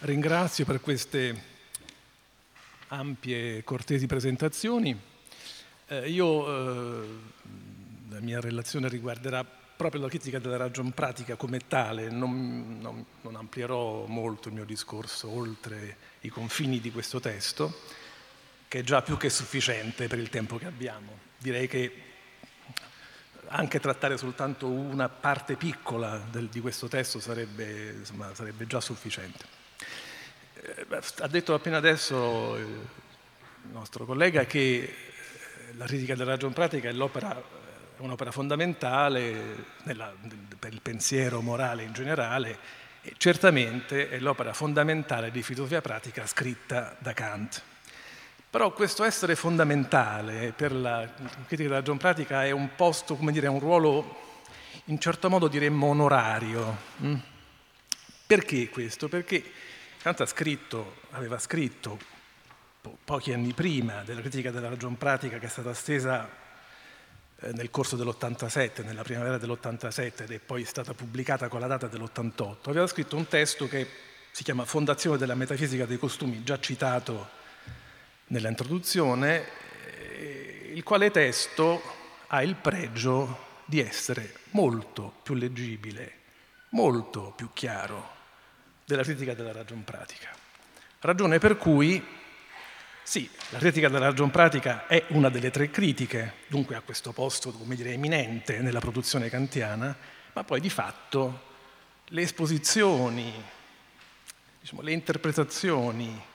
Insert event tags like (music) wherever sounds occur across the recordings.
ringrazio per queste ampie e cortesi presentazioni. Eh, io, eh, la mia relazione riguarderà proprio la critica della ragion pratica come tale, non, non, non amplierò molto il mio discorso oltre i confini di questo testo, che è già più che sufficiente per il tempo che abbiamo. Direi che anche trattare soltanto una parte piccola del, di questo testo sarebbe, insomma, sarebbe già sufficiente. Eh, ha detto appena adesso il nostro collega che eh, la critica della ragione pratica è è un'opera fondamentale nella, per il pensiero morale in generale e certamente è l'opera fondamentale di filosofia pratica scritta da Kant. Però questo essere fondamentale per la critica della ragion pratica è un posto, come dire, un ruolo in certo modo diremmo onorario. Mm? Perché questo? Perché Kant scritto, aveva scritto po- pochi anni prima della critica della ragion pratica che è stata stesa eh, nel corso dell'87, nella primavera dell'87 ed è poi stata pubblicata con la data dell'88, aveva scritto un testo che si chiama Fondazione della metafisica dei costumi, già citato nella introduzione, eh, il quale testo ha il pregio di essere molto più leggibile, molto più chiaro della critica della ragion pratica. Ragione per cui, sì, la critica della ragion pratica è una delle tre critiche, dunque ha questo posto, come dire, eminente nella produzione kantiana, ma poi di fatto le esposizioni, diciamo, le interpretazioni,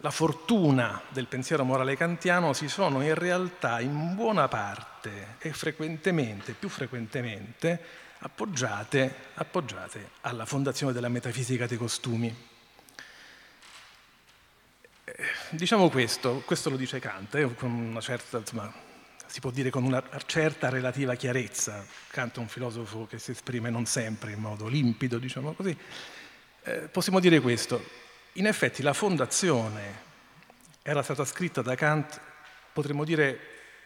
la fortuna del pensiero morale kantiano si sono in realtà in buona parte e frequentemente, più frequentemente, appoggiate, appoggiate alla fondazione della metafisica dei costumi. Eh, diciamo questo, questo lo dice Kant, eh, con una certa, insomma, si può dire con una certa relativa chiarezza. Kant è un filosofo che si esprime non sempre in modo limpido, diciamo così. Eh, possiamo dire questo, in effetti la fondazione era stata scritta da Kant, potremmo dire,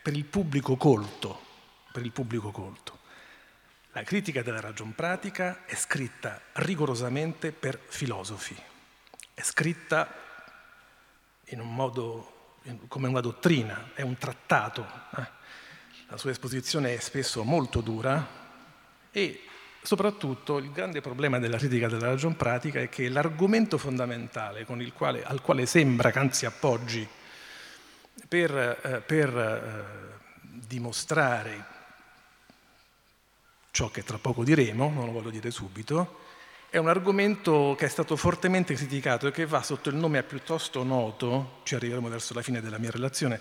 per il pubblico colto, per il pubblico colto. La critica della ragion pratica è scritta rigorosamente per filosofi, è scritta in un modo, come una dottrina, è un trattato. Eh? La sua esposizione è spesso molto dura e Soprattutto il grande problema della critica della ragion pratica è che l'argomento fondamentale quale, al quale sembra Kant si appoggi per, eh, per eh, dimostrare ciò che tra poco diremo, non lo voglio dire subito, è un argomento che è stato fortemente criticato e che va sotto il nome piuttosto noto, ci arriveremo verso la fine della mia relazione,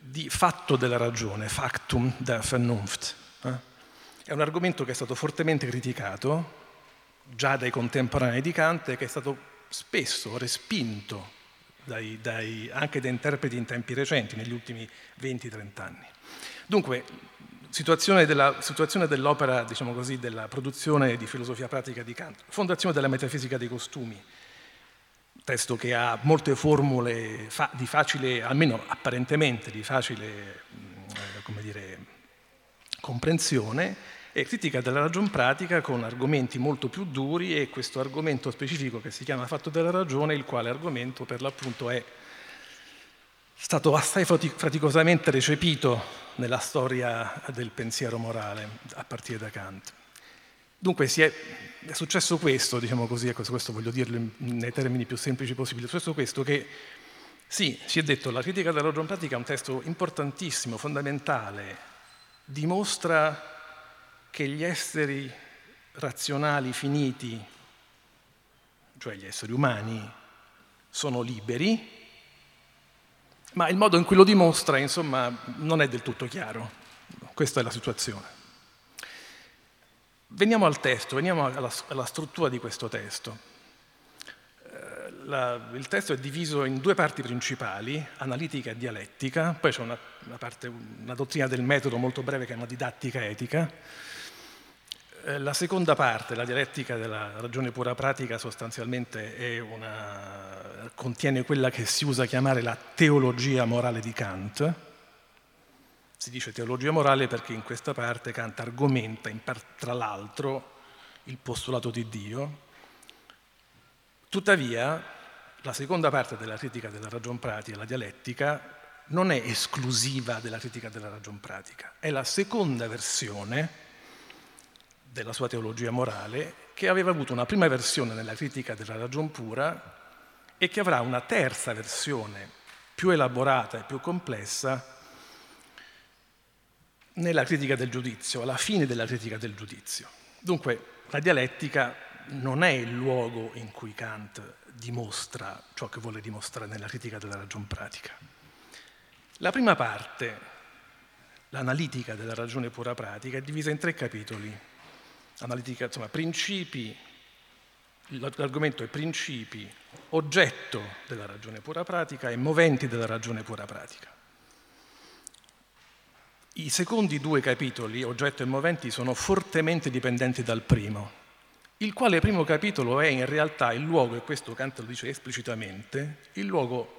di fatto della ragione, factum der Vernunft. Eh? È un argomento che è stato fortemente criticato già dai contemporanei di Kant e che è stato spesso respinto dai, dai, anche da interpreti in tempi recenti, negli ultimi 20-30 anni. Dunque, situazione, della, situazione dell'opera, diciamo così, della produzione di filosofia pratica di Kant, fondazione della metafisica dei costumi, testo che ha molte formule fa, di facile, almeno apparentemente di facile, come dire, comprensione e critica della ragion pratica con argomenti molto più duri e questo argomento specifico che si chiama fatto della ragione, il quale argomento per l'appunto è stato assai faticosamente recepito nella storia del pensiero morale a partire da Kant. Dunque è, è, successo questo, diciamo così, questo voglio dirlo nei termini più semplici possibili, è successo questo che sì, si è detto, la critica della ragion pratica è un testo importantissimo, fondamentale, dimostra che gli esseri razionali finiti, cioè gli esseri umani, sono liberi, ma il modo in cui lo dimostra, insomma, non è del tutto chiaro. Questa è la situazione. Veniamo al testo, veniamo alla, alla struttura di questo testo. Eh, la, il testo è diviso in due parti principali, analitica e dialettica, poi c'è una, una, parte, una dottrina del metodo molto breve che è una didattica etica, eh, la seconda parte, la dialettica della ragione pura pratica, sostanzialmente una, contiene quella che si usa chiamare la teologia morale di Kant. Si dice teologia morale perché in questa parte Kant argomenta, tra l'altro, il postulato di Dio, Tuttavia, la seconda parte della critica della ragion pratica, la dialettica, non è esclusiva della critica della ragion pratica, è la seconda versione della sua teologia morale che aveva avuto una prima versione nella critica della ragion pura e che avrà una terza versione più elaborata e più complessa nella critica del giudizio, alla fine della critica del giudizio. Dunque, la dialettica non è il luogo in cui Kant dimostra ciò che vuole dimostrare nella critica della ragion pratica. La prima parte, l'analitica della ragione pura pratica, è divisa in tre capitoli. Analitica, insomma, principi, l'argomento è principi, oggetto della ragione pura pratica e moventi della ragione pura pratica. I secondi due capitoli, oggetto e moventi, sono fortemente dipendenti dal primo, il quale primo capitolo è in realtà il luogo, e questo Kant lo dice esplicitamente, il luogo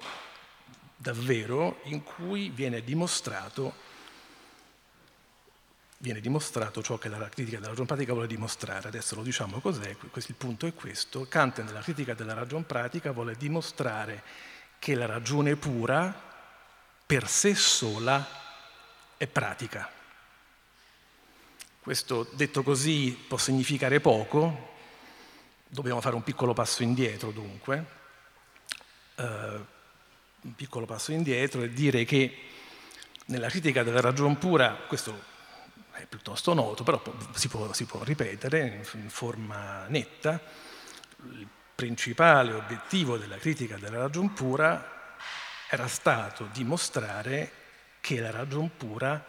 davvero in cui viene dimostrato, viene dimostrato ciò che la critica della ragion pratica vuole dimostrare. Adesso lo diciamo cos'è, il punto è questo. Kant nella critica della ragion pratica vuole dimostrare che la ragione pura per sé sola è pratica. Questo detto così può significare poco, dobbiamo fare un piccolo passo indietro dunque, uh, un piccolo passo indietro e dire che nella critica della ragion pura, questo è piuttosto noto, però si può, si può ripetere in forma netta, il principale obiettivo della critica della ragion pura era stato dimostrare che la ragione pura,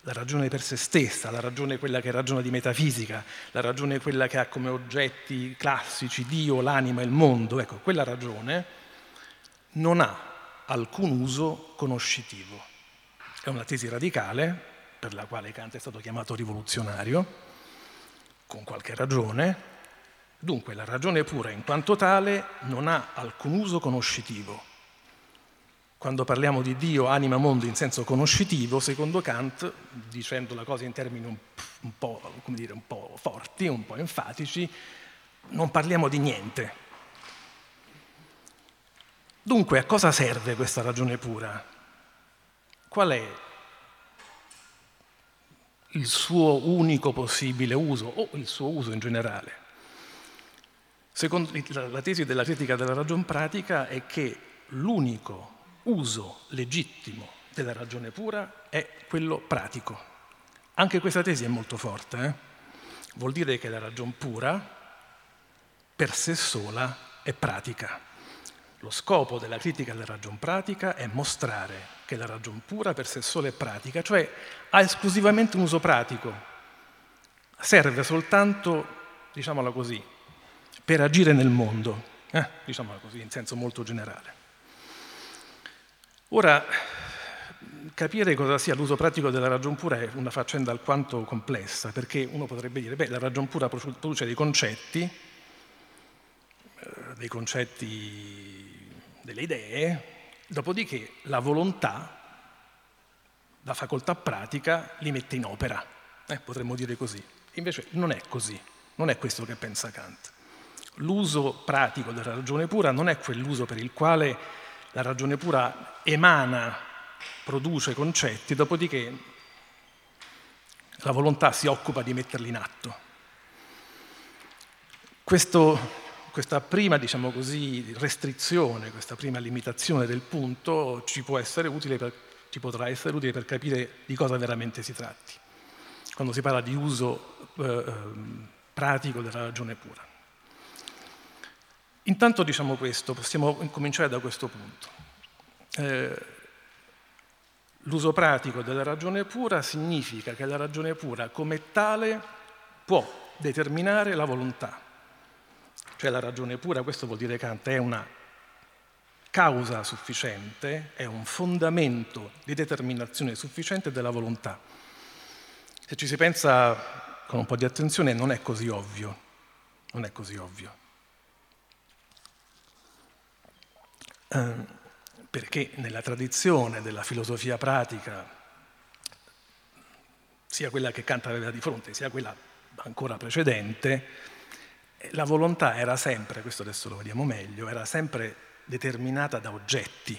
la ragione per se stessa, la ragione quella che ragiona di metafisica, la ragione quella che ha come oggetti classici Dio, l'anima e il mondo, ecco, quella ragione non ha alcun uso conoscitivo. È una tesi radicale, per la quale Kant è stato chiamato rivoluzionario, con qualche ragione. Dunque la ragione pura in quanto tale non ha alcun uso conoscitivo quando parliamo di Dio, anima, mondo in senso conoscitivo, secondo Kant, dicendo la cosa in termini un, un, po', dire, un po' forti, un po' enfatici, non parliamo di niente. Dunque, a cosa serve questa ragione pura? Qual è il suo unico possibile uso o il suo uso in generale? Secondo la tesi della critica della ragion pratica è che l'unico uso legittimo della ragione pura è quello pratico. Anche questa tesi è molto forte. Eh? Vuol dire che la ragione pura per sé sola è pratica. Lo scopo della critica della ragione pratica è mostrare che la ragione pura per sé sola è pratica, cioè ha esclusivamente un uso pratico, serve soltanto, diciamola così, per agire nel mondo, eh? diciamola così, in senso molto generale. Ora, capire cosa sia l'uso pratico della ragion pura è una faccenda alquanto complessa, perché uno potrebbe dire, beh, la ragion pura produce dei concetti, eh, dei concetti, delle idee, dopodiché la volontà, la facoltà pratica, li mette in opera, eh, potremmo dire così. Invece non è così, non è questo che pensa Kant. L'uso pratico della ragione pura non è quell'uso per il quale la ragione pura emana, produce concetti, dopodiché la volontà si occupa di metterli in atto. Questo, questa prima, diciamo così, restrizione, questa prima limitazione del punto ci, per, ci potrà essere utile per capire di cosa veramente si tratti, quando si parla di uso eh, ehm, pratico della ragione pura. Intanto diciamo questo, possiamo cominciare da questo punto. Eh, l'uso pratico della ragione pura significa che la ragione pura come tale può determinare la volontà. Cioè la ragione pura, questo vuol dire Kant, è una causa sufficiente, è un fondamento di determinazione sufficiente della volontà. Se ci si pensa con un po' di attenzione non è così ovvio, non è così ovvio. Eh, perché nella tradizione della filosofia pratica, sia quella che Kant aveva di fronte, sia quella ancora precedente, la volontà era sempre, questo adesso lo vediamo meglio, era sempre determinata da oggetti.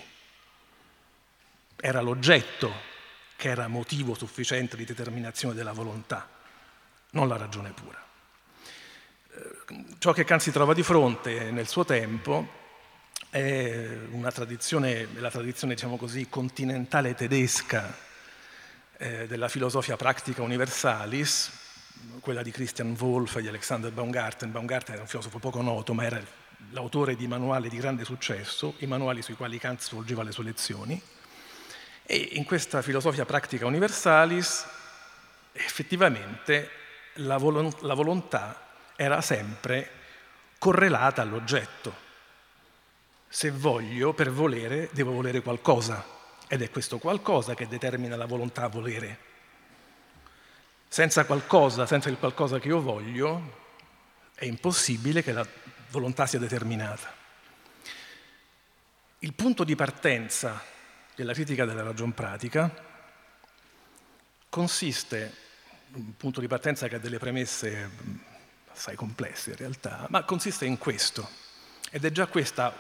Era l'oggetto che era motivo sufficiente di determinazione della volontà, non la ragione pura. Eh, ciò che Kant si trova di fronte nel suo tempo è una tradizione, la tradizione diciamo così, continentale tedesca eh, della filosofia practica universalis, quella di Christian Wolff e di Alexander Baumgarten. Baumgarten era un filosofo poco noto, ma era l'autore di manuali di grande successo, i manuali sui quali Kant svolgeva le sue lezioni. E in questa filosofia practica universalis effettivamente la, volontà era sempre correlata all'oggetto se voglio, per volere, devo volere qualcosa ed è questo qualcosa che determina la volontà a volere. Senza qualcosa, senza il qualcosa che io voglio, è impossibile che la volontà sia determinata. Il punto di partenza della critica della ragion pratica consiste, un punto di partenza che ha delle premesse assai complesse in realtà, ma consiste in questo. Ed è già questa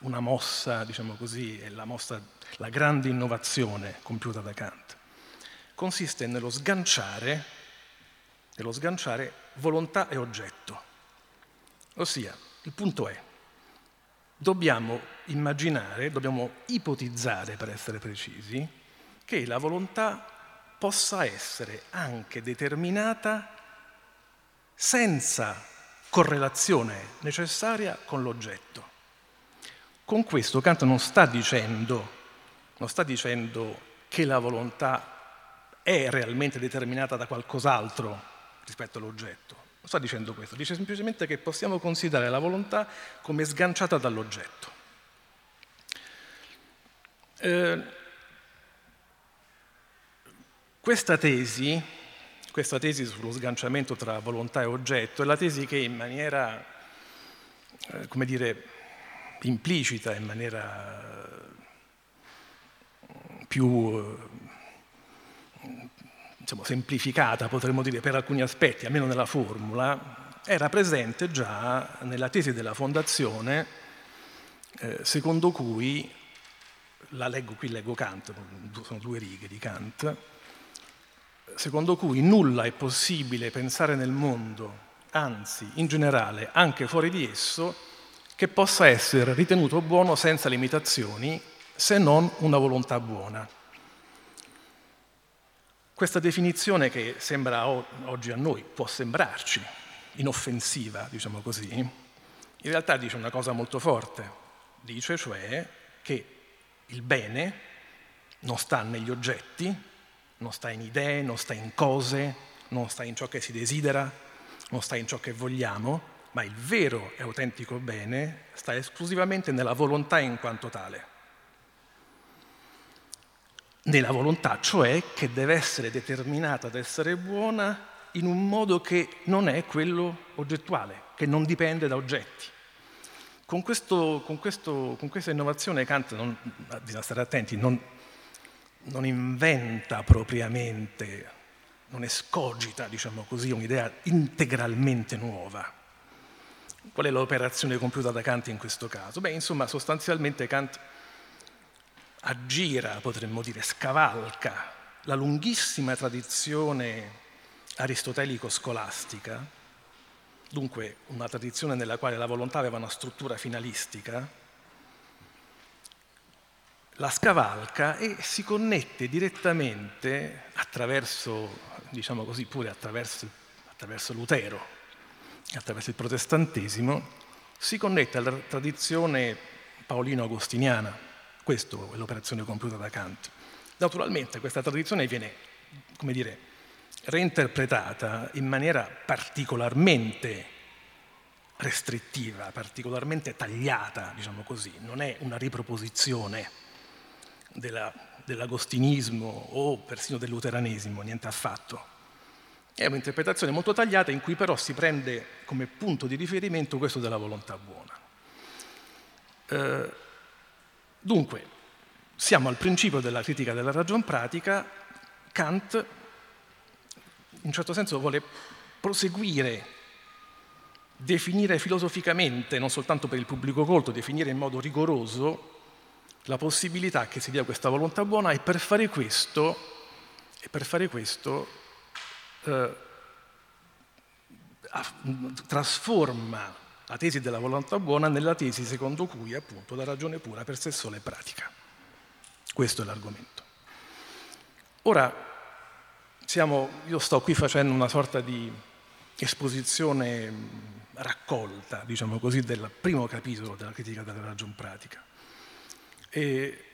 una mossa, diciamo così, la, mossa, la grande innovazione compiuta da Kant. Consiste nello sganciare, nello sganciare volontà e oggetto. Ossia, il punto è, dobbiamo immaginare, dobbiamo ipotizzare, per essere precisi, che la volontà possa essere anche determinata senza correlazione necessaria con l'oggetto. Con questo Kant non sta dicendo, non sta dicendo che la volontà è realmente determinata da qualcos'altro rispetto all'oggetto. Non sta dicendo questo, dice semplicemente che possiamo considerare la volontà come sganciata dall'oggetto. Eh, questa tesi, questa tesi sullo sganciamento tra volontà e oggetto è la tesi che in maniera, eh, come dire, implicita, in maniera più diciamo, semplificata, potremmo dire, per alcuni aspetti, almeno nella formula, era presente già nella tesi della Fondazione, eh, secondo cui, la leggo, qui leggo Kant, sono due righe di Kant, secondo cui nulla è possibile pensare nel mondo, anzi, in generale, anche fuori di esso, che possa essere ritenuto buono senza limitazioni se non una volontà buona. Questa definizione che sembra oggi a noi, può sembrarci inoffensiva, diciamo così, in realtà dice una cosa molto forte, dice cioè che il bene non sta negli oggetti, non sta in idee, non sta in cose, non sta in ciò che si desidera, non sta in ciò che vogliamo, ma il vero e autentico bene sta esclusivamente nella volontà in quanto tale. Nella volontà, cioè, che deve essere determinata ad essere buona in un modo che non è quello oggettuale, che non dipende da oggetti. Con, questo, con, questo, con questa innovazione Kant, non, bisogna stare attenti, non, non inventa propriamente, non escogita, diciamo così, un'idea integralmente nuova Qual è l'operazione compiuta da Kant in questo caso? Beh, insomma, sostanzialmente Kant aggira, potremmo dire, scavalca la lunghissima tradizione aristotelico-scolastica, dunque una tradizione nella quale la volontà aveva una struttura finalistica, la scavalca e si connette direttamente attraverso, diciamo così, pure attraverso, attraverso Lutero, attraverso il protestantesimo, si connette alla tradizione paolino-agostiniana. Questa è l'operazione compiuta da Kant. Naturalmente questa tradizione viene, come dire, reinterpretata in maniera particolarmente restrittiva, particolarmente tagliata, diciamo così. Non è una riproposizione della, dell'agostinismo o persino del luteranesimo, niente affatto è un'interpretazione molto tagliata in cui però si prende come punto di riferimento questo della volontà buona. Eh, dunque, siamo al principio della critica della ragion pratica, Kant in un certo senso vuole proseguire definire filosoficamente, non soltanto per il pubblico colto, definire in modo rigoroso la possibilità che si dia questa volontà buona e per fare questo, per fare questo eh, trasforma la tesi della volontà buona nella tesi secondo cui appunto la ragione pura per sé sola è pratica. Questo è l'argomento. Ora, siamo, io sto qui facendo una sorta di esposizione raccolta, diciamo così, del primo capitolo della critica della ragione pratica. E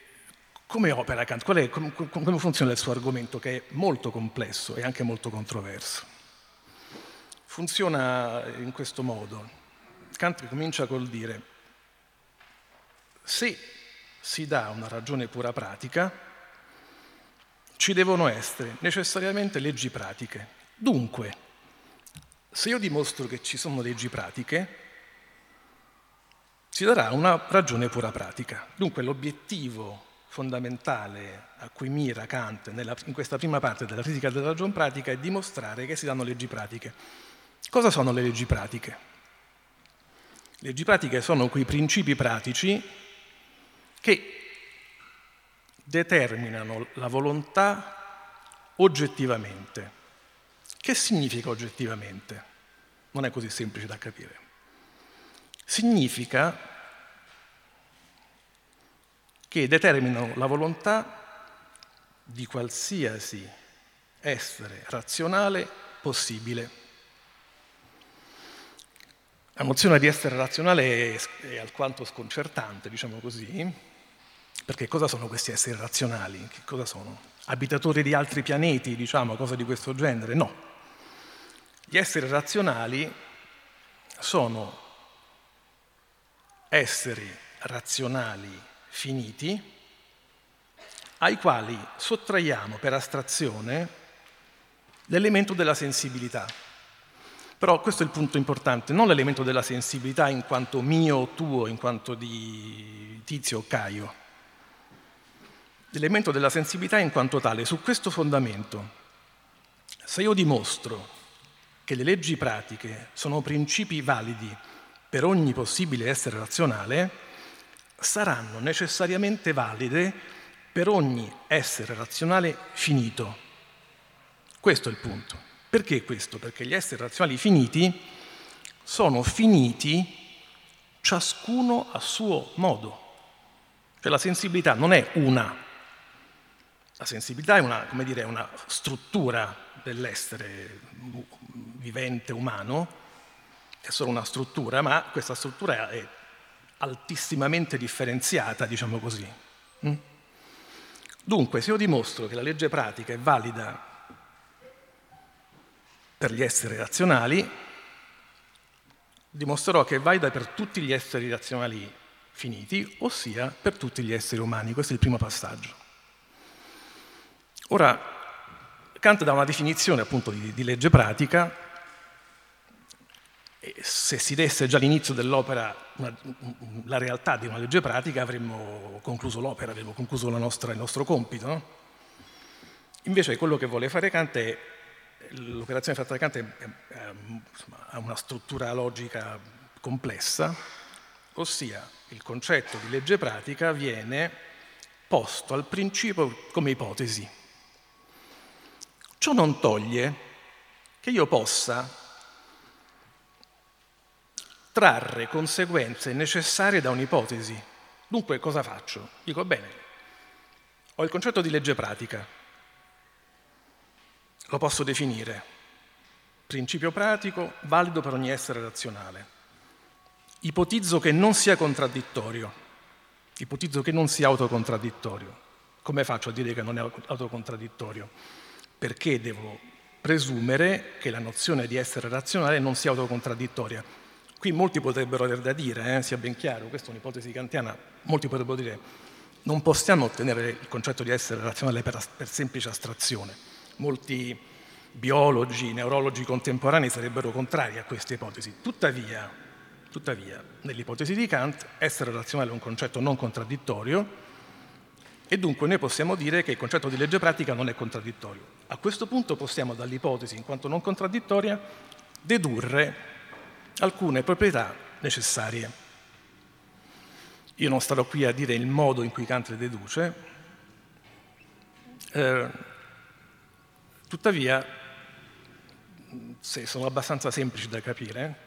come opera Kant? È, come funziona il suo argomento che è molto complesso e anche molto controverso? Funziona in questo modo. Kant comincia col dire se si dà una ragione pura pratica, ci devono essere necessariamente leggi pratiche. Dunque, se io dimostro che ci sono leggi pratiche, si darà una ragione pura pratica. Dunque l'obiettivo fondamentale a cui mira Kant nella, in questa prima parte della critica della ragione pratica è dimostrare che si danno leggi pratiche. Cosa sono le leggi pratiche? Le leggi pratiche sono quei principi pratici che determinano la volontà oggettivamente. Che significa oggettivamente? Non è così semplice da capire. Significa che determinano la volontà di qualsiasi essere razionale possibile. La nozione di essere razionale è, alquanto sconcertante, diciamo così, perché cosa sono questi esseri razionali? Che cosa sono? Abitatori di altri pianeti, diciamo, cose di questo genere? No. Gli esseri razionali sono esseri razionali finiti ai quali sottraiamo per astrazione l'elemento della sensibilità. Però questo è il punto importante, non l'elemento della sensibilità in quanto mio o tuo, in quanto di Tizio o Caio. L'elemento della sensibilità in quanto tale. Su questo fondamento, se io dimostro che le leggi pratiche sono principi validi per ogni possibile essere razionale, saranno necessariamente valide per ogni essere razionale finito. Questo è il punto. Perché questo? Perché gli esseri razionali finiti sono finiti ciascuno a suo modo. Cioè la sensibilità non è una, la sensibilità è una, dire, una struttura dell'essere vivente umano, è solo una struttura, ma questa struttura è altissimamente differenziata, diciamo così. Mm? Dunque, se io dimostro che la legge pratica è valida per gli esseri razionali, dimostrerò che è valida per tutti gli esseri razionali finiti, ossia per tutti gli esseri umani. Questo è il primo passaggio. Ora, Kant dà una definizione appunto di, di legge pratica, e se si desse già all'inizio dell'opera una, la realtà di una legge pratica avremmo concluso l'opera, avremmo concluso nostra, il nostro compito. No? Invece quello che vuole fare Kant è, l'operazione è, ha una struttura logica complessa, ossia il concetto di legge pratica viene posto al principio come ipotesi. Ciò non toglie che io possa trarre conseguenze necessarie da un'ipotesi. Dunque cosa faccio? Dico, bene, ho il concetto di legge pratica, lo posso definire, principio pratico valido per ogni essere razionale. Ipotizzo che non sia contraddittorio, ipotizzo che non sia autocontradittorio. Come faccio a dire che non è autocontradittorio? perché devo presumere che la nozione di essere razionale non sia autocontradittoria. Qui molti potrebbero aver da dire, eh, sia ben chiaro, questa è un'ipotesi kantiana, molti potrebbero dire non possiamo ottenere il concetto di essere razionale per, per semplice astrazione. Molti biologi, neurologi contemporanei sarebbero contrari a questa ipotesi. Tuttavia, tuttavia, nell'ipotesi di Kant, essere razionale è un concetto non contraddittorio, e dunque noi possiamo dire che il concetto di legge pratica non è contraddittorio. A questo punto possiamo dall'ipotesi, in quanto non contraddittoria, dedurre alcune proprietà necessarie. Io non starò qui a dire il modo in cui Kant le deduce, eh, tuttavia, se sono abbastanza semplici da capire,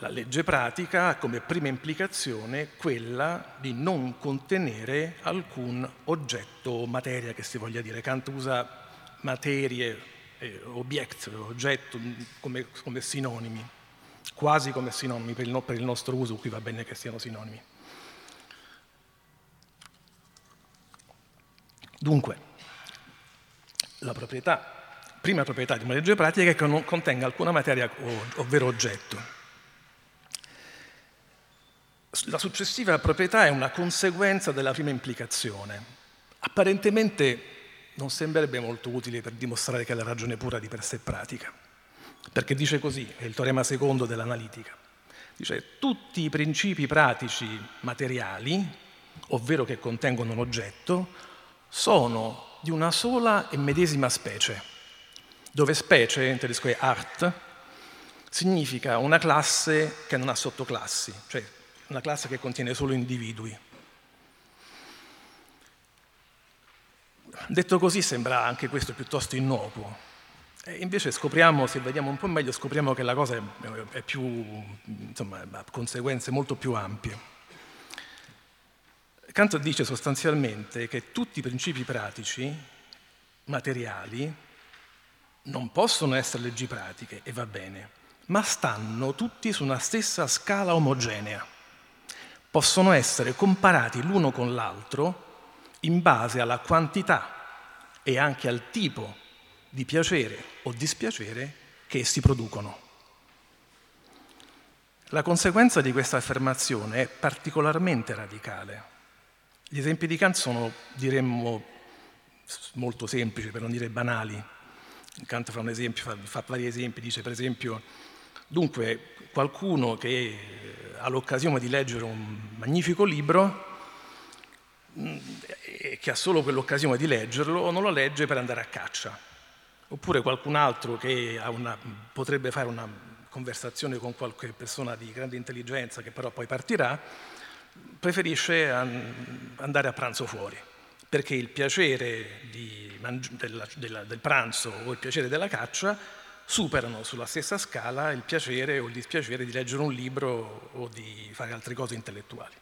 la legge pratica ha come prima implicazione quella di non contenere alcun oggetto o materia che si voglia dire. Kant usa materie, eh, object, oggetto come, come, sinonimi, quasi come sinonimi per il, per il nostro uso, qui va bene che siano sinonimi. Dunque, la proprietà, prima proprietà di una legge pratica è che non contenga alcuna materia ovvero oggetto. La successiva proprietà è una conseguenza della prima implicazione. Apparentemente non sembrerebbe molto utile per dimostrare che la ragione pura di per sé è pratica, perché dice così, è il teorema secondo dell'analitica. Dice tutti i principi pratici materiali, ovvero che contengono un oggetto, sono di una sola e medesima specie, dove specie, in tedesco è art, significa una classe che non ha sottoclassi, cioè una classe che contiene solo individui. Detto così sembra anche questo piuttosto innocuo. E invece scopriamo, se vediamo un po' meglio, scopriamo che la cosa è, più, insomma, ha conseguenze molto più ampie. Kant dice sostanzialmente che tutti i principi pratici, materiali, non possono essere leggi pratiche, e va bene, ma stanno tutti su una stessa scala omogenea possono essere comparati l'uno con l'altro in base alla quantità e anche al tipo di piacere o dispiacere che essi producono. La conseguenza di questa affermazione è particolarmente radicale. Gli esempi di Kant sono, diremmo, molto semplici, per non dire banali. Kant fa esempio, fa, vari esempi, dice per esempio, dunque qualcuno che ha l'occasione di leggere un magnifico libro mm, e che ha solo quell'occasione di leggerlo non lo legge per andare a caccia. Oppure qualcun altro che una, potrebbe fare una conversazione con qualche persona di grande intelligenza che però poi partirà, preferisce andare a pranzo fuori, perché il piacere mangi- della, della, del pranzo o il piacere della caccia superano sulla stessa scala il piacere o il dispiacere di leggere un libro o di fare altre cose intellettuali.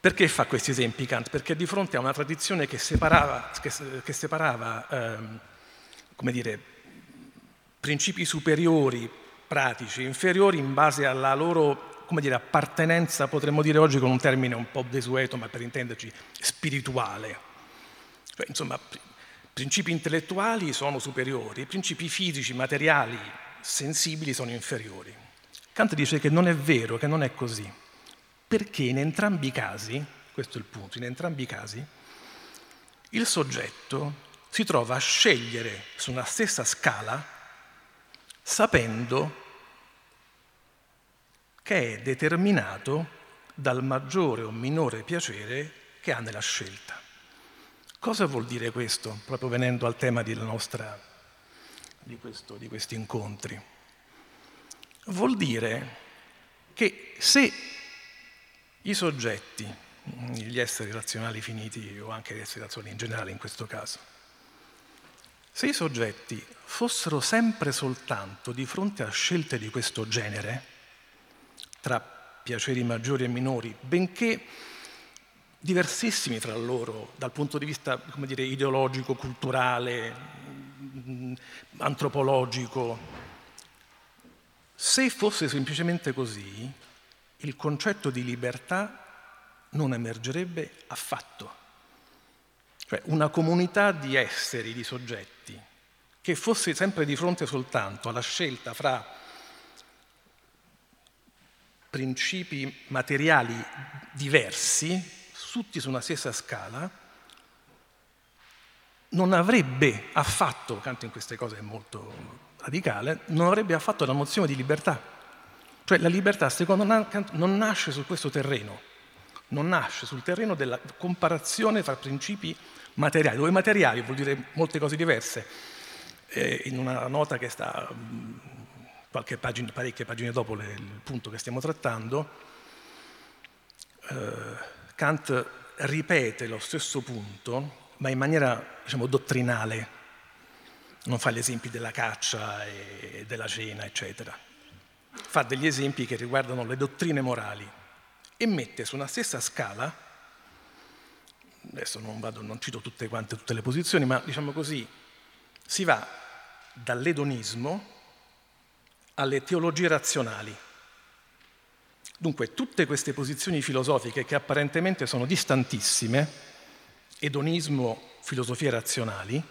Perché fa questi esempi Kant? Perché di fronte a una tradizione che separava, che, che separava ehm, come dire, principi superiori, pratici, inferiori in base alla loro come dire, appartenenza, potremmo dire oggi con un termine un po' desueto, ma per intenderci spirituale. Cioè, insomma, principi intellettuali sono superiori, principi fisici, materiali, sensibili sono inferiori. Kant dice che non è vero, che non è così, perché in entrambi i casi, questo è il punto, in entrambi i casi, il soggetto si trova a scegliere su una stessa scala sapendo che è determinato dal maggiore o minore piacere che ha nella scelta. Cosa vuol dire questo, proprio venendo al tema nostra, di, questo, di questi incontri? Vuol dire che se i soggetti, gli esseri razionali finiti o anche gli esseri razionali in generale in questo caso, se i soggetti fossero sempre soltanto di fronte a scelte di questo genere, tra piaceri maggiori e minori, benché diversissimi fra loro dal punto di vista dire, ideologico, culturale, mm, antropologico. Se fosse semplicemente così, il concetto di libertà non emergerebbe affatto. Cioè una comunità di esseri, di soggetti, che fosse sempre di fronte soltanto alla scelta fra principi materiali diversi, tutti su una stessa scala, non avrebbe affatto, Kant in queste cose è molto radicale, non avrebbe affatto la nozione di libertà. Cioè la libertà, secondo Kant, non nasce su questo terreno, non nasce sul terreno della comparazione tra principi materiali, dove materiali vuol dire molte cose diverse. Eh, in una nota che sta qualche pagina, parecchie pagine dopo le, il punto che stiamo trattando, eh, Kant ripete lo stesso punto, ma in maniera diciamo, dottrinale, non fa gli esempi della caccia e della cena, eccetera. Fa degli esempi che riguardano le dottrine morali e mette su una stessa scala, adesso non, vado, non cito tutte quante, tutte le posizioni, ma diciamo così, si va dall'edonismo alle teologie razionali. Dunque, tutte queste posizioni filosofiche che apparentemente sono distantissime, edonismo, filosofie razionali,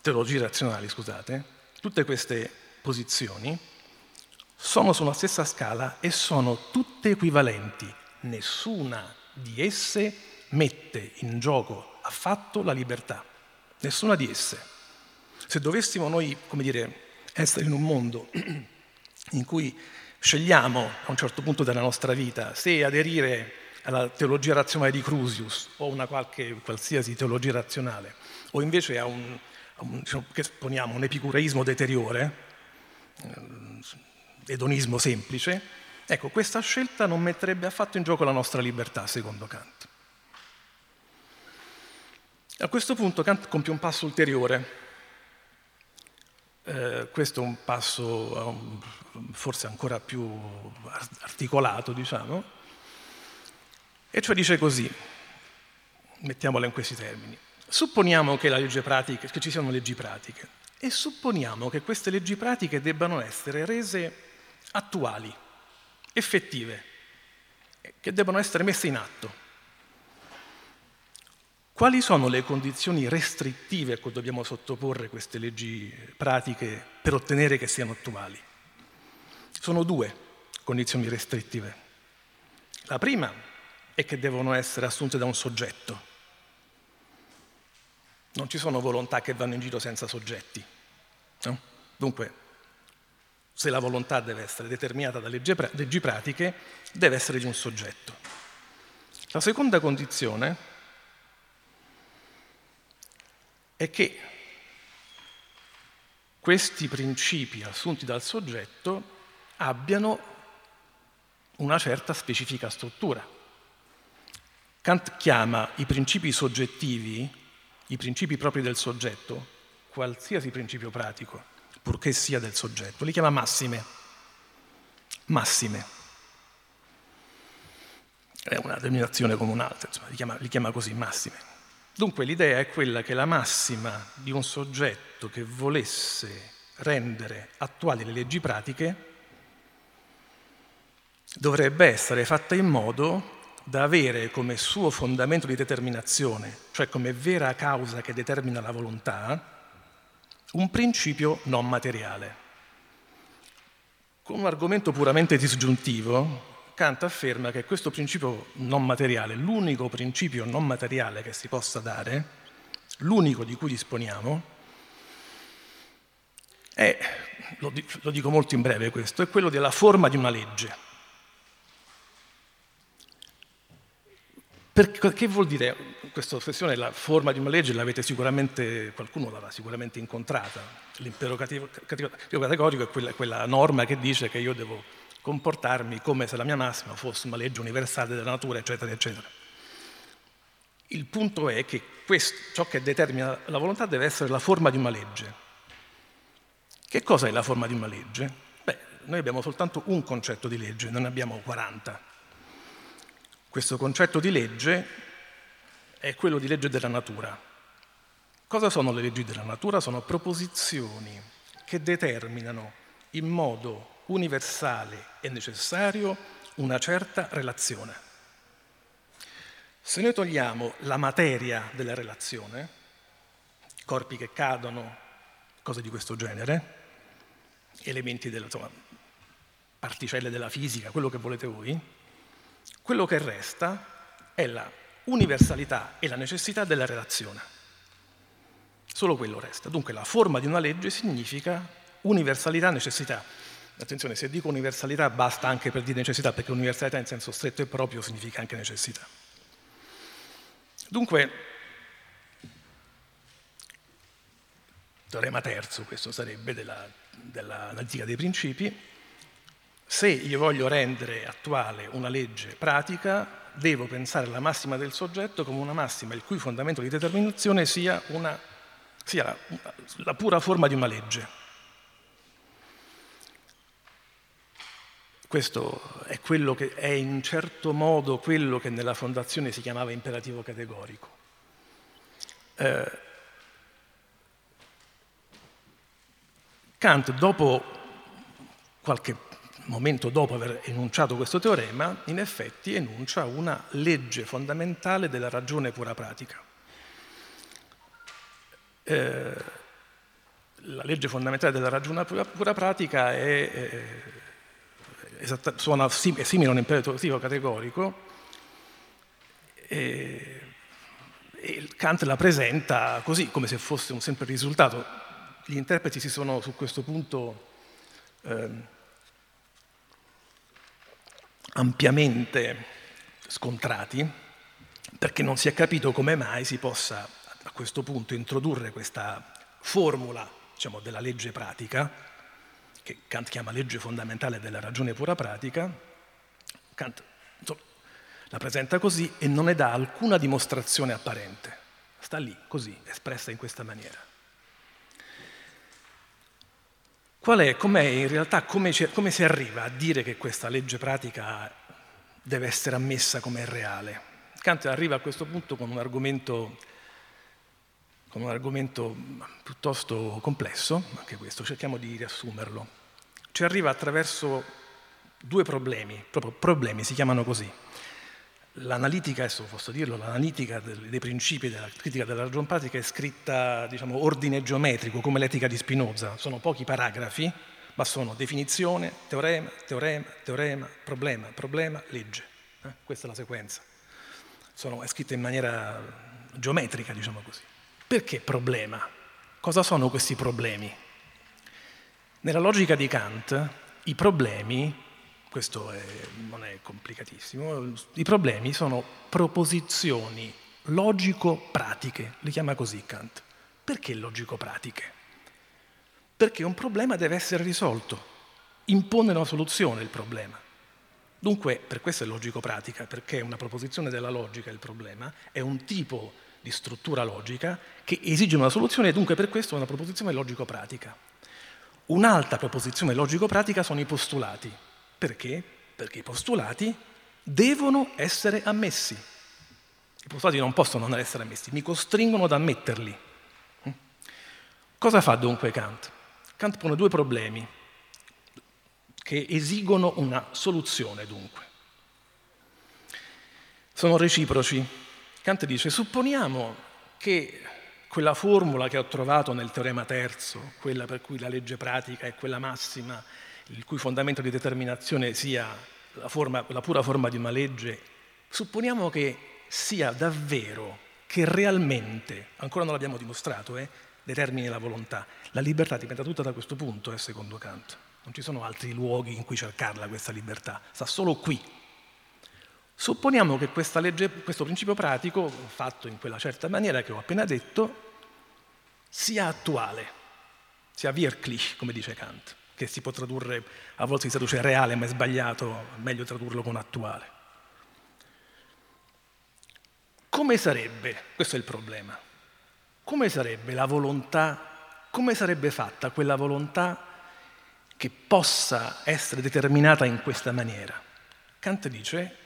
teologie razionali, scusate, tutte queste posizioni sono sulla stessa scala e sono tutte equivalenti. Nessuna di esse mette in gioco affatto la libertà. Nessuna di esse. Se dovessimo noi, come dire, essere in un mondo (clears throat) in cui scegliamo a un certo punto della nostra vita se aderire alla teologia razionale di Crusius o una qualche, qualsiasi teologia razionale, o invece a un, a un diciamo, poniamo, un epicureismo deteriore, eh, edonismo semplice, ecco, questa scelta non metterebbe affatto in gioco la nostra libertà, secondo Kant. A questo punto Kant compie un passo ulteriore eh, questo è un passo forse ancora più articolato, diciamo, e cioè dice così, mettiamola in questi termini. Supponiamo che, pratica, che ci siano leggi pratiche e supponiamo che queste leggi pratiche debbano essere rese attuali, effettive, che debbano essere messe in atto. Quali sono le condizioni restrittive a cui dobbiamo sottoporre queste leggi pratiche per ottenere che siano attuali? Sono due condizioni restrittive. La prima è che devono essere assunte da un soggetto. Non ci sono volontà che vanno in giro senza soggetti. No? Dunque, se la volontà deve essere determinata da leggi pratiche, deve essere di un soggetto. La seconda condizione è che questi principi assunti dal soggetto abbiano una certa specifica struttura. Kant chiama i principi soggettivi, i principi propri del soggetto, qualsiasi principio pratico, purché sia del soggetto, li chiama massime. Massime. È una denominazione come un'altra, insomma, li chiama, li chiama così, massime. Dunque l'idea è quella che la massima di un soggetto che volesse rendere attuali le leggi pratiche dovrebbe essere fatta in modo da avere come suo fondamento di determinazione, cioè come vera causa che determina la volontà, un principio non materiale. Con un argomento puramente disgiuntivo, Kant afferma che questo principio non materiale, l'unico principio non materiale che si possa dare, l'unico di cui disponiamo, è, lo dico molto in breve questo, è quello della forma di una legge. Perché, che vuol dire questa espressione, la forma di una legge, l'avete sicuramente, qualcuno l'avrà sicuramente incontrata. L'impero categorico è quella, quella norma che dice che io devo comportarmi come se la mia massima fosse una legge universale della natura, eccetera, eccetera. Il punto è che questo, ciò che determina la volontà deve essere la forma di una legge. Che cosa è la forma di una legge? Beh, noi abbiamo soltanto un concetto di legge, non ne abbiamo 40. Questo concetto di legge è quello di legge della natura. Cosa sono le leggi della natura? Sono proposizioni che determinano in modo universale e necessario una certa relazione. Se noi togliamo la materia della relazione, corpi che cadono, cose di questo genere, elementi della, insomma, particelle della fisica, quello che volete voi, quello che resta è la universalità e la necessità della relazione. Solo quello resta. Dunque la forma di una legge significa universalità necessità. Attenzione, se dico universalità basta anche per dire necessità, perché universalità in senso stretto e proprio significa anche necessità. Dunque, teorema terzo, questo sarebbe della dell'analitica dei principi, se io voglio rendere attuale una legge pratica, devo pensare alla massima del soggetto come una massima il cui fondamento di determinazione sia, una, sia la, la pura forma di una legge. Questo è che è in certo modo quello che nella fondazione si chiamava imperativo categorico. Eh, Kant, dopo qualche momento dopo aver enunciato questo teorema, in effetti enuncia una legge fondamentale della ragione pura pratica. Eh, la legge fondamentale della ragione pura, pura pratica è, è esatta, suona, è simile a un imperativo categorico e, e Kant la presenta così, come se fosse un semplice risultato. Gli interpreti si sono su questo punto eh, ampiamente scontrati perché non si è capito come mai si possa a questo punto introdurre questa formula diciamo, della legge pratica che Kant chiama legge fondamentale della ragione pura pratica, Kant insomma, la presenta così e non ne dà alcuna dimostrazione apparente. Sta lì, così, espressa in questa maniera. Qual è, com'è in realtà, come, come si arriva a dire che questa legge pratica deve essere ammessa come reale? Kant arriva a questo punto con un argomento con un argomento piuttosto complesso, anche questo, cerchiamo di riassumerlo. Ci arriva attraverso due problemi, proprio problemi, si chiamano così. L'analitica, adesso posso dirlo, l'analitica dei principi della critica della ragione pratica è scritta, diciamo, ordine geometrico, come l'etica di Spinoza. Sono pochi paragrafi, ma sono definizione, teorema, teorema, teorema, problema, problema, legge. Eh? Questa è la sequenza. Sono, è scritta in maniera geometrica, diciamo così. Perché problema? Cosa sono questi problemi? Nella logica di Kant, i problemi, questo è, non è complicatissimo, i problemi sono proposizioni logico-pratiche, le chiama così Kant. Perché logico-pratiche? Perché un problema deve essere risolto, impone una soluzione il problema. Dunque, per questo è logico-pratica, perché una proposizione della logica il problema, è un tipo di struttura logica che esige una soluzione e dunque per questo è una proposizione logico-pratica. Un'altra proposizione logico-pratica sono i postulati. Perché? Perché i postulati devono essere ammessi. I postulati non possono non essere ammessi, mi costringono ad ammetterli. Cosa fa dunque Kant? Kant pone due problemi che esigono una soluzione dunque. Sono reciproci. Kant dice, supponiamo che quella formula che ho trovato nel teorema terzo, quella per cui la legge pratica è quella massima, il cui fondamento di determinazione sia la, forma, la pura forma di una legge, supponiamo che sia davvero, che realmente, ancora non l'abbiamo dimostrato, eh, determini la volontà. La libertà dipende tutta da questo punto, eh, secondo Kant. Non ci sono altri luoghi in cui cercarla questa libertà, sta solo qui, Supponiamo che legge, questo principio pratico, fatto in quella certa maniera che ho appena detto, sia attuale, sia wirklich, come dice Kant, che si può tradurre, a volte si traduce reale, ma è sbagliato, meglio tradurlo con attuale. Come sarebbe, questo è il problema, come sarebbe la volontà, come sarebbe fatta quella volontà che possa essere determinata in questa maniera? Kant dice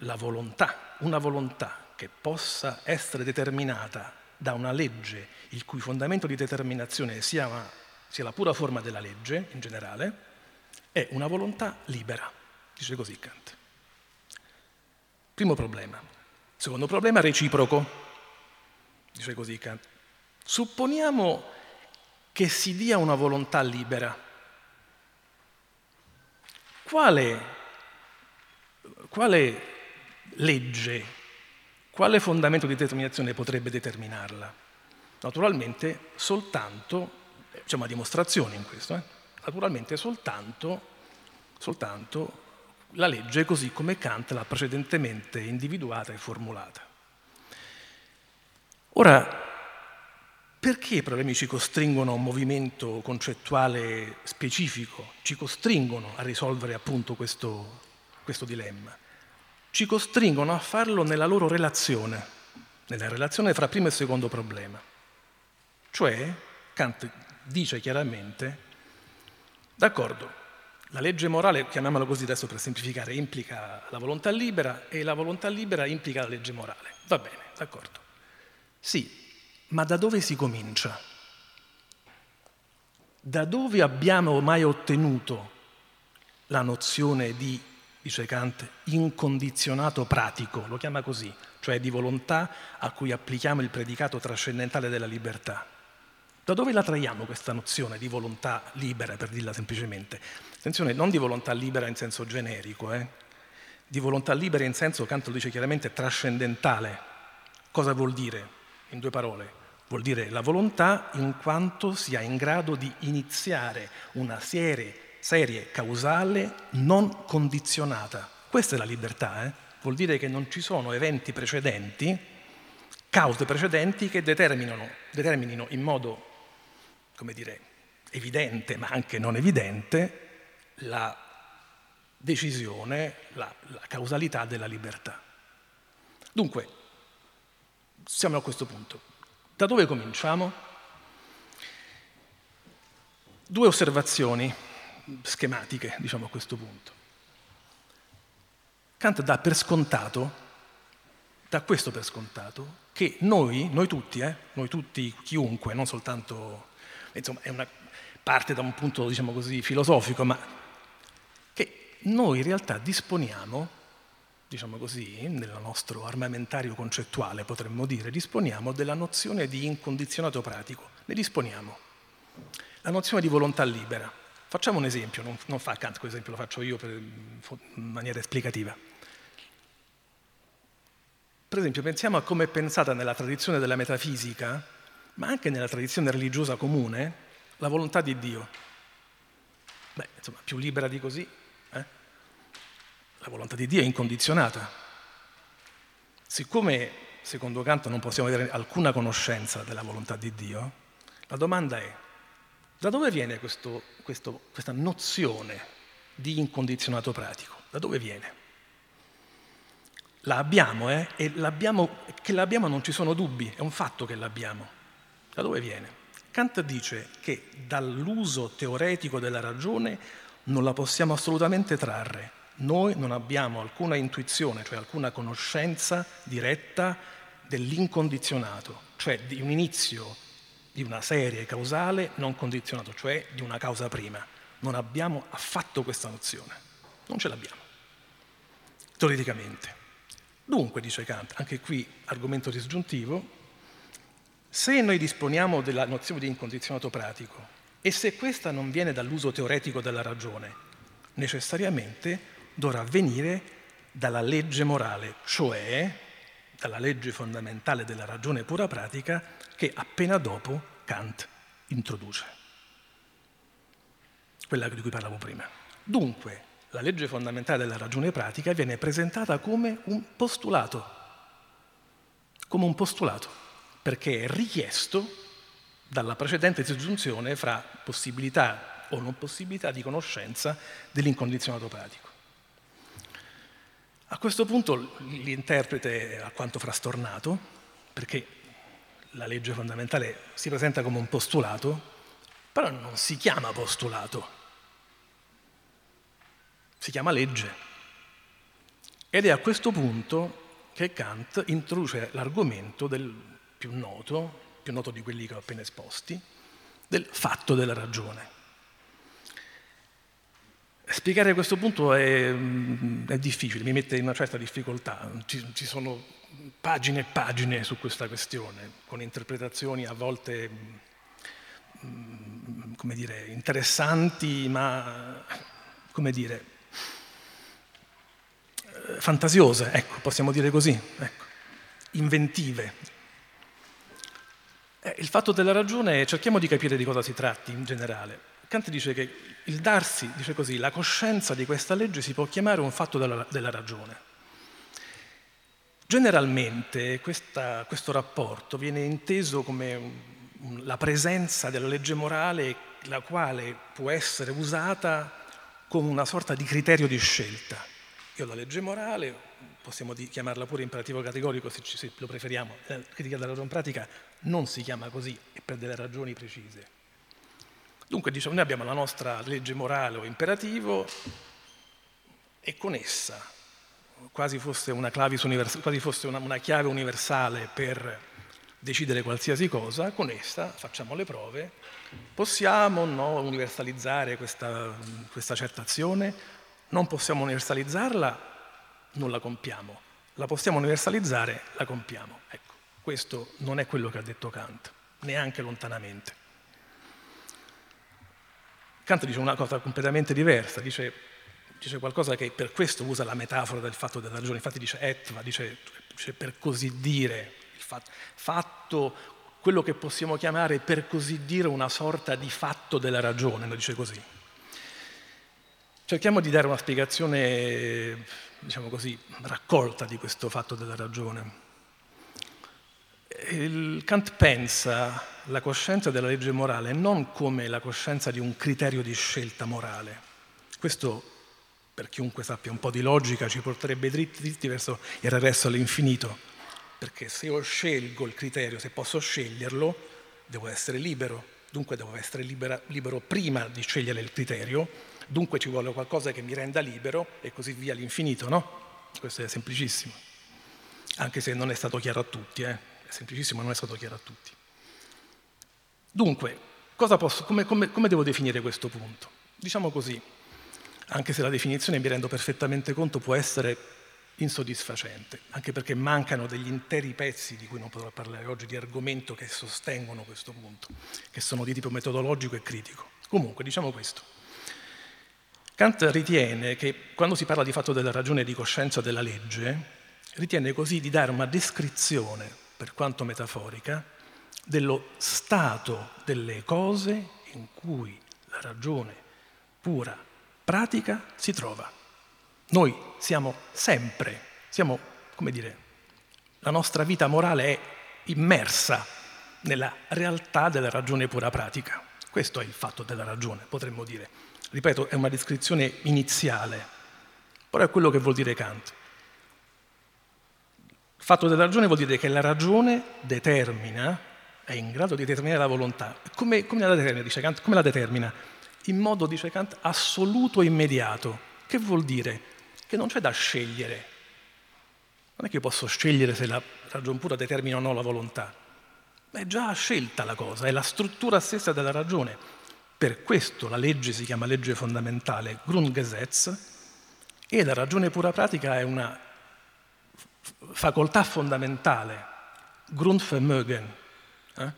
la volontà, una volontà che possa essere determinata da una legge il cui fondamento di determinazione sia, una, sia la pura forma della legge in generale, è una volontà libera, dice così Kant. Primo problema. Secondo problema reciproco, dice così Kant. Supponiamo che si dia una volontà libera. Quale, quale legge, quale fondamento di determinazione potrebbe determinarla? Naturalmente soltanto, c'è una dimostrazione in questo, eh? naturalmente soltanto, soltanto la legge così come Kant l'ha precedentemente individuata e formulata. Ora, perché i problemi ci costringono a un movimento concettuale specifico, ci costringono a risolvere appunto questo, questo dilemma? Ci costringono a farlo nella loro relazione, nella relazione fra primo e secondo problema. Cioè, Kant dice chiaramente, d'accordo, la legge morale, chiamiamola così adesso per semplificare, implica la volontà libera e la volontà libera implica la legge morale. Va bene, d'accordo. Sì, ma da dove si comincia? Da dove abbiamo mai ottenuto la nozione di, dice Kant, incondizionato pratico, lo chiama così, cioè di volontà a cui applichiamo il predicato trascendentale della libertà? Da dove la traiamo questa nozione di volontà libera, per dirla semplicemente? Attenzione, non di volontà libera in senso generico, eh? di volontà libera in senso, Kant lo dice chiaramente, trascendentale. Cosa vuol dire? In due parole, Vuol dire la volontà in quanto sia in grado di iniziare una serie, serie causale non condizionata. Questa è la libertà, eh? vuol dire che non ci sono eventi precedenti, cause precedenti che determinino, determinino in modo, come dire, evidente ma anche non evidente la decisione, la, la causalità della libertà. Dunque, siamo a questo punto. Da dove cominciamo? Due osservazioni schematiche, diciamo a questo punto. Kant dà per scontato, dà questo per scontato, che noi, noi tutti, eh, noi tutti, chiunque, non soltanto, insomma, è una parte da un punto, diciamo così, filosofico, ma che noi in realtà disponiamo diciamo così, nel nostro armamentario concettuale potremmo dire, disponiamo della nozione di incondizionato pratico, ne disponiamo. La nozione di volontà libera. Facciamo un esempio, non, non fa Kant, questo esempio lo faccio io per, in maniera esplicativa. Per esempio, pensiamo a come è pensata nella tradizione della metafisica, ma anche nella tradizione religiosa comune, la volontà di Dio. Beh, insomma, più libera di così la volontà di Dio è incondizionata. Siccome, secondo Kant, non possiamo avere alcuna conoscenza della volontà di Dio, la domanda è, da dove viene questo, questo, questa nozione di incondizionato pratico? Da dove viene? La abbiamo, eh? E l'abbiamo, che l'abbiamo non ci sono dubbi, è un fatto che l'abbiamo. Da dove viene? Kant dice che dall'uso teoretico della ragione non la possiamo assolutamente trarre, noi non abbiamo alcuna intuizione, cioè alcuna conoscenza diretta dell'incondizionato, cioè di un inizio di una serie causale non condizionato, cioè di una causa prima. Non abbiamo affatto questa nozione, non ce l'abbiamo, teoreticamente. Dunque, dice Kant, anche qui argomento disgiuntivo, se noi disponiamo della nozione di incondizionato pratico e se questa non viene dall'uso teoretico della ragione, necessariamente dovrà venire dalla legge morale, cioè dalla legge fondamentale della ragione pura pratica che appena dopo Kant introduce, quella di cui parlavo prima. Dunque, la legge fondamentale della ragione pratica viene presentata come un postulato, come un postulato, perché è richiesto dalla precedente disgiunzione fra possibilità o non possibilità di conoscenza dell'incondizionato pratico. A questo punto l'interprete è alquanto frastornato, perché la legge fondamentale si presenta come un postulato, però non si chiama postulato, si chiama legge. Ed è a questo punto che Kant introduce l'argomento del più noto, più noto di quelli che ho appena esposti, del fatto della ragione. Spiegare questo punto è, è, difficile, mi mette in una certa difficoltà. Ci, ci, sono pagine e pagine su questa questione, con interpretazioni a volte mm, come dire, interessanti, ma come dire, eh, fantasiose, ecco, possiamo dire così, ecco, inventive. Eh, il fatto della ragione, cerchiamo di capire di cosa si tratti in generale. Kant dice che il darsi, dice così, la coscienza di questa legge si può chiamare un fatto della, della ragione. Generalmente questa, questo rapporto viene inteso come la presenza della legge morale la quale può essere usata come una sorta di criterio di scelta. Io la legge morale, possiamo chiamarla pure imperativo categorico se, ci, se lo preferiamo, la critica della ragione pratica non si chiama così e per delle ragioni precise. Dunque diciamo, noi abbiamo la nostra legge morale o imperativo e con essa, quasi fosse una, quasi fosse una, una chiave universale per decidere qualsiasi cosa, con essa facciamo le prove, possiamo no, universalizzare questa, questa certa azione, non possiamo universalizzarla, non la compiamo, la possiamo universalizzare, la compiamo. Ecco, questo non è quello che ha detto Kant, neanche lontanamente. Kant dice una cosa completamente diversa, dice, dice qualcosa che per questo usa la metafora del fatto della ragione, infatti dice etva, dice, dice per così dire, fatto quello che possiamo chiamare per così dire una sorta di fatto della ragione, lo dice così. Cerchiamo di dare una spiegazione, diciamo così, raccolta di questo fatto della ragione. Il Kant pensa la coscienza della legge morale non come la coscienza di un criterio di scelta morale. Questo, per chiunque sappia un po' di logica, ci porterebbe dritti, dritti verso il regresso all'infinito perché se io scelgo il criterio, se posso sceglierlo, devo essere libero, dunque devo essere libera, libero prima di scegliere il criterio, dunque ci vuole qualcosa che mi renda libero e così via all'infinito, no? Questo è semplicissimo, anche se non è stato chiaro a tutti, eh? È semplicissimo, non è stato chiaro a tutti. Dunque, posso, come, come, come devo definire questo punto? Diciamo così, anche se la definizione mi rendo perfettamente conto può essere insoddisfacente, anche perché mancano degli interi pezzi di cui non potrò parlare oggi, di argomento che sostengono questo punto, che sono di tipo metodologico e critico. Comunque, diciamo questo. Kant ritiene che quando si parla di fatto della ragione di coscienza della legge, ritiene così di dare una descrizione, per quanto metaforica, dello stato delle cose in cui la ragione pura pratica si trova. Noi siamo sempre, siamo, come dire, la nostra vita morale è immersa nella realtà della ragione pura pratica. Questo è il fatto della ragione, potremmo dire. Ripeto, è una descrizione iniziale, però è quello che vuol dire Kant. Fatto della ragione vuol dire che la ragione determina, è in grado di determinare la volontà. Come, come la determina, dice Kant? Come la determina? In modo, dice Kant, assoluto e immediato. Che vuol dire? che non c'è da scegliere. Non è che io posso scegliere se la ragion pura determina o no la volontà. È già scelta la cosa, è la struttura stessa della ragione. Per questo la legge si chiama legge fondamentale, Grundgesetz, e la ragione pura pratica è una facoltà fondamentale, Grundvermögen. Eh?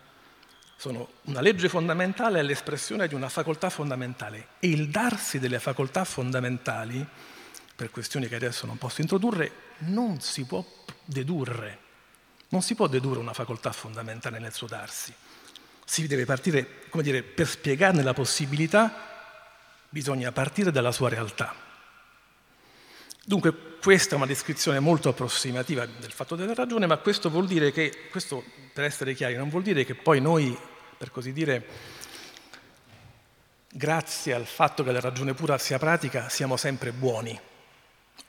Sono una legge fondamentale è l'espressione di una facoltà fondamentale e il darsi delle facoltà fondamentali per questioni che adesso non posso introdurre, non si può dedurre, non si può dedurre una facoltà fondamentale nel suo darsi. Si deve partire, come dire, per spiegarne la possibilità, bisogna partire dalla sua realtà. Dunque questa è una descrizione molto approssimativa del fatto della ragione, ma questo vuol dire che, questo per essere chiari, non vuol dire che poi noi, per così dire, grazie al fatto che la ragione pura sia pratica, siamo sempre buoni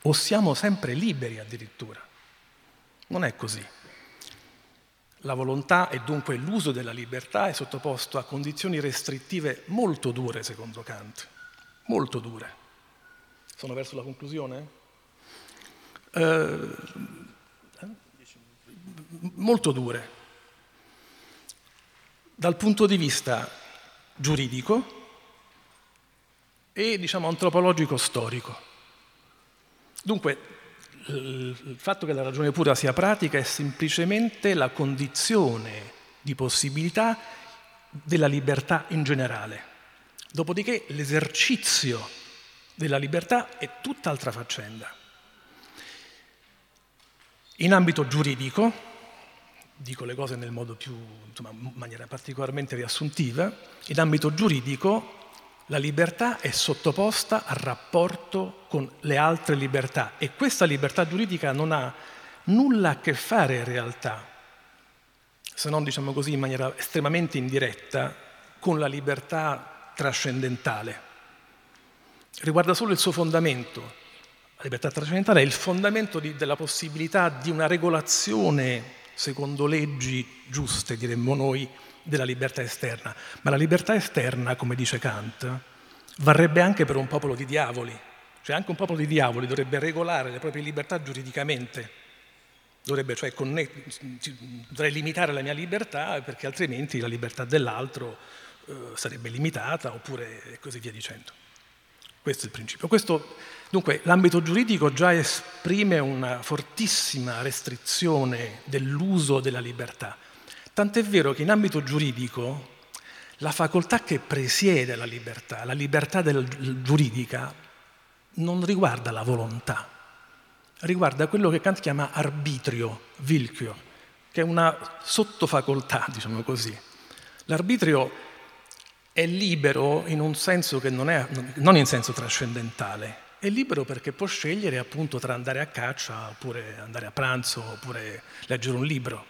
o siamo sempre liberi addirittura. Non è così. La volontà e dunque l'uso della libertà è sottoposto a condizioni restrittive molto dure, secondo Kant, molto dure. Sono verso la conclusione? Eh, molto dure. Dal punto di vista giuridico e diciamo antropologico storico. Dunque, il fatto che la ragione pura sia pratica è semplicemente la condizione di possibilità della libertà in generale. Dopodiché l'esercizio della libertà è tutt'altra faccenda. In ambito giuridico, dico le cose nel modo più, insomma, in maniera particolarmente riassuntiva, in ambito giuridico la libertà è sottoposta al rapporto con le altre libertà e questa libertà giuridica non ha nulla a che fare in realtà se non diciamo così in maniera estremamente indiretta, con la libertà trascendentale. Riguarda solo il suo fondamento. La libertà trascendentale è il fondamento di, della possibilità di una regolazione secondo leggi giuste, diremmo noi, della libertà esterna. Ma la libertà esterna, come dice Kant, varrebbe anche per un popolo di diavoli. Cioè anche un popolo di diavoli dovrebbe regolare le proprie libertà giuridicamente. Dovrebbe, cioè, conne- dovrei limitare la mia libertà perché altrimenti la libertà dell'altro eh, sarebbe limitata oppure così via dicendo. Questo è il principio. Questo, dunque, l'ambito giuridico già esprime una fortissima restrizione dell'uso della libertà. Tant'è vero che in ambito giuridico la facoltà che presiede la libertà, la libertà del, giuridica, non riguarda la volontà, riguarda quello che Kant chiama arbitrio, vilchio, che è una sottofacoltà, diciamo così. L'arbitrio è libero in un senso che non è, non in senso trascendentale, è libero perché può scegliere appunto tra andare a caccia oppure andare a pranzo oppure leggere un libro.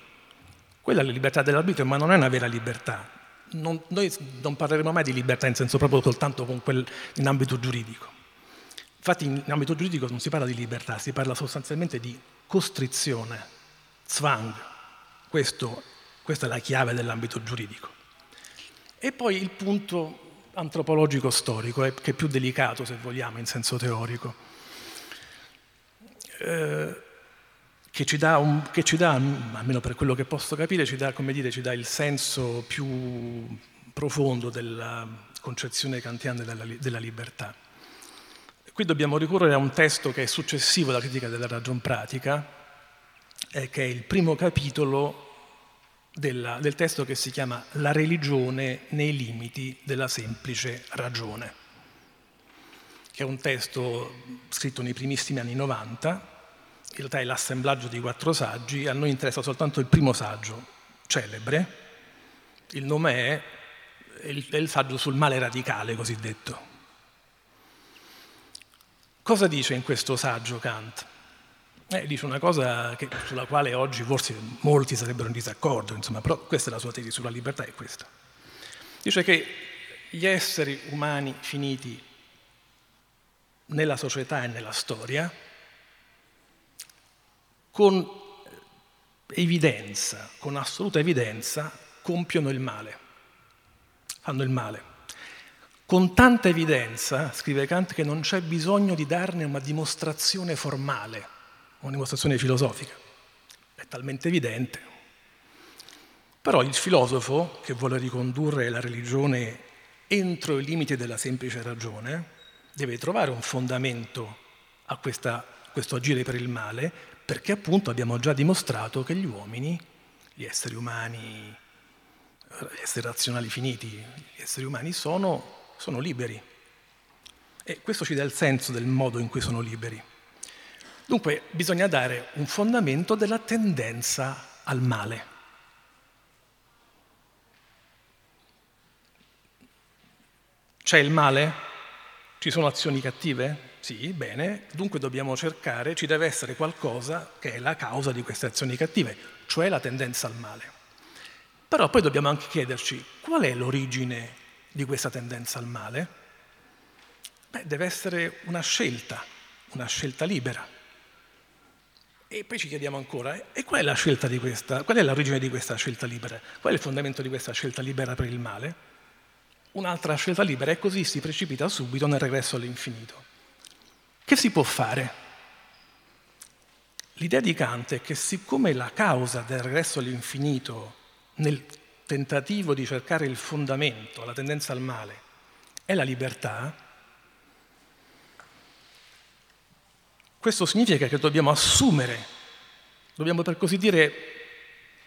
Quella è la libertà dell'arbitrio, ma non è una vera libertà. Non, noi non parleremo mai di libertà in senso proprio soltanto quel, in ambito giuridico. Infatti in ambito giuridico non si parla di libertà, si parla sostanzialmente di costrizione, zwang. Questo, questa è la chiave dell'ambito giuridico. E poi il punto antropologico storico, che è più delicato se vogliamo in senso teorico. Eh, che ci, dà un, che ci dà, almeno per quello che posso capire, ci dà, dire, ci dà il senso più profondo della concezione kantiana della, della libertà. Qui dobbiamo ricorrere a un testo che è successivo alla critica della ragion pratica, eh, che è il primo capitolo della, del testo che si chiama La religione nei limiti della semplice ragione, che è un testo scritto nei primissimi anni 90 in realtà è l'assemblaggio di quattro saggi, a noi interessa soltanto il primo saggio, celebre, il nome è, è il, è il saggio sul male radicale cosiddetto. Cosa dice in questo saggio Kant? Eh, dice una cosa che, sulla quale oggi forse molti sarebbero in disaccordo, insomma, però questa è la sua tesi sulla libertà, è questa. Dice che gli esseri umani finiti nella società e nella storia con evidenza, con assoluta evidenza, compiono il male, fanno il male. Con tanta evidenza, scrive Kant, che non c'è bisogno di darne una dimostrazione formale, una dimostrazione filosofica. È talmente evidente. Però il filosofo, che vuole ricondurre la religione entro i limiti della semplice ragione, deve trovare un fondamento a questa, questo agire per il male perché appunto abbiamo già dimostrato che gli uomini, gli esseri umani, gli esseri razionali finiti, gli esseri umani sono, sono liberi. E questo ci dà il senso del modo in cui sono liberi. Dunque bisogna dare un fondamento della tendenza al male. C'è il male? Ci sono azioni cattive? Sì, bene, dunque dobbiamo cercare, ci deve essere qualcosa che è la causa di queste azioni cattive, cioè la tendenza al male. Però poi dobbiamo anche chiederci qual è l'origine di questa tendenza al male? Beh, deve essere una scelta, una scelta libera. E poi ci chiediamo ancora, e qual è la scelta di questa, qual è l'origine di questa scelta libera? Qual è il fondamento di questa scelta libera per il male? Un'altra scelta libera e così si precipita subito nel regresso all'infinito. Che si può fare? L'idea di Kant è che siccome la causa del regresso all'infinito nel tentativo di cercare il fondamento, la tendenza al male, è la libertà, questo significa che dobbiamo assumere, dobbiamo per così dire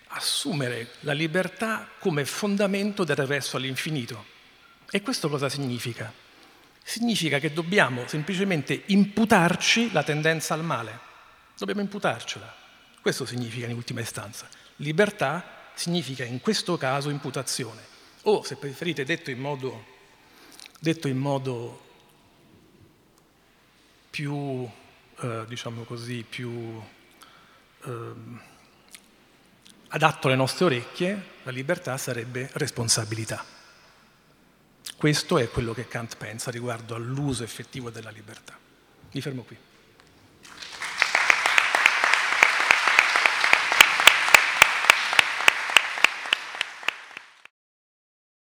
assumere la libertà come fondamento del regresso all'infinito. E questo cosa significa? significa che dobbiamo semplicemente imputarci la tendenza al male. Dobbiamo imputarcela. Questo significa in ultima istanza. Libertà significa in questo caso imputazione. O, se preferite, detto in modo, detto in modo più, eh, diciamo così, più eh, adatto alle nostre orecchie, la libertà sarebbe responsabilità. Questo è quello che Kant pensa riguardo all'uso effettivo della libertà. Mi fermo qui.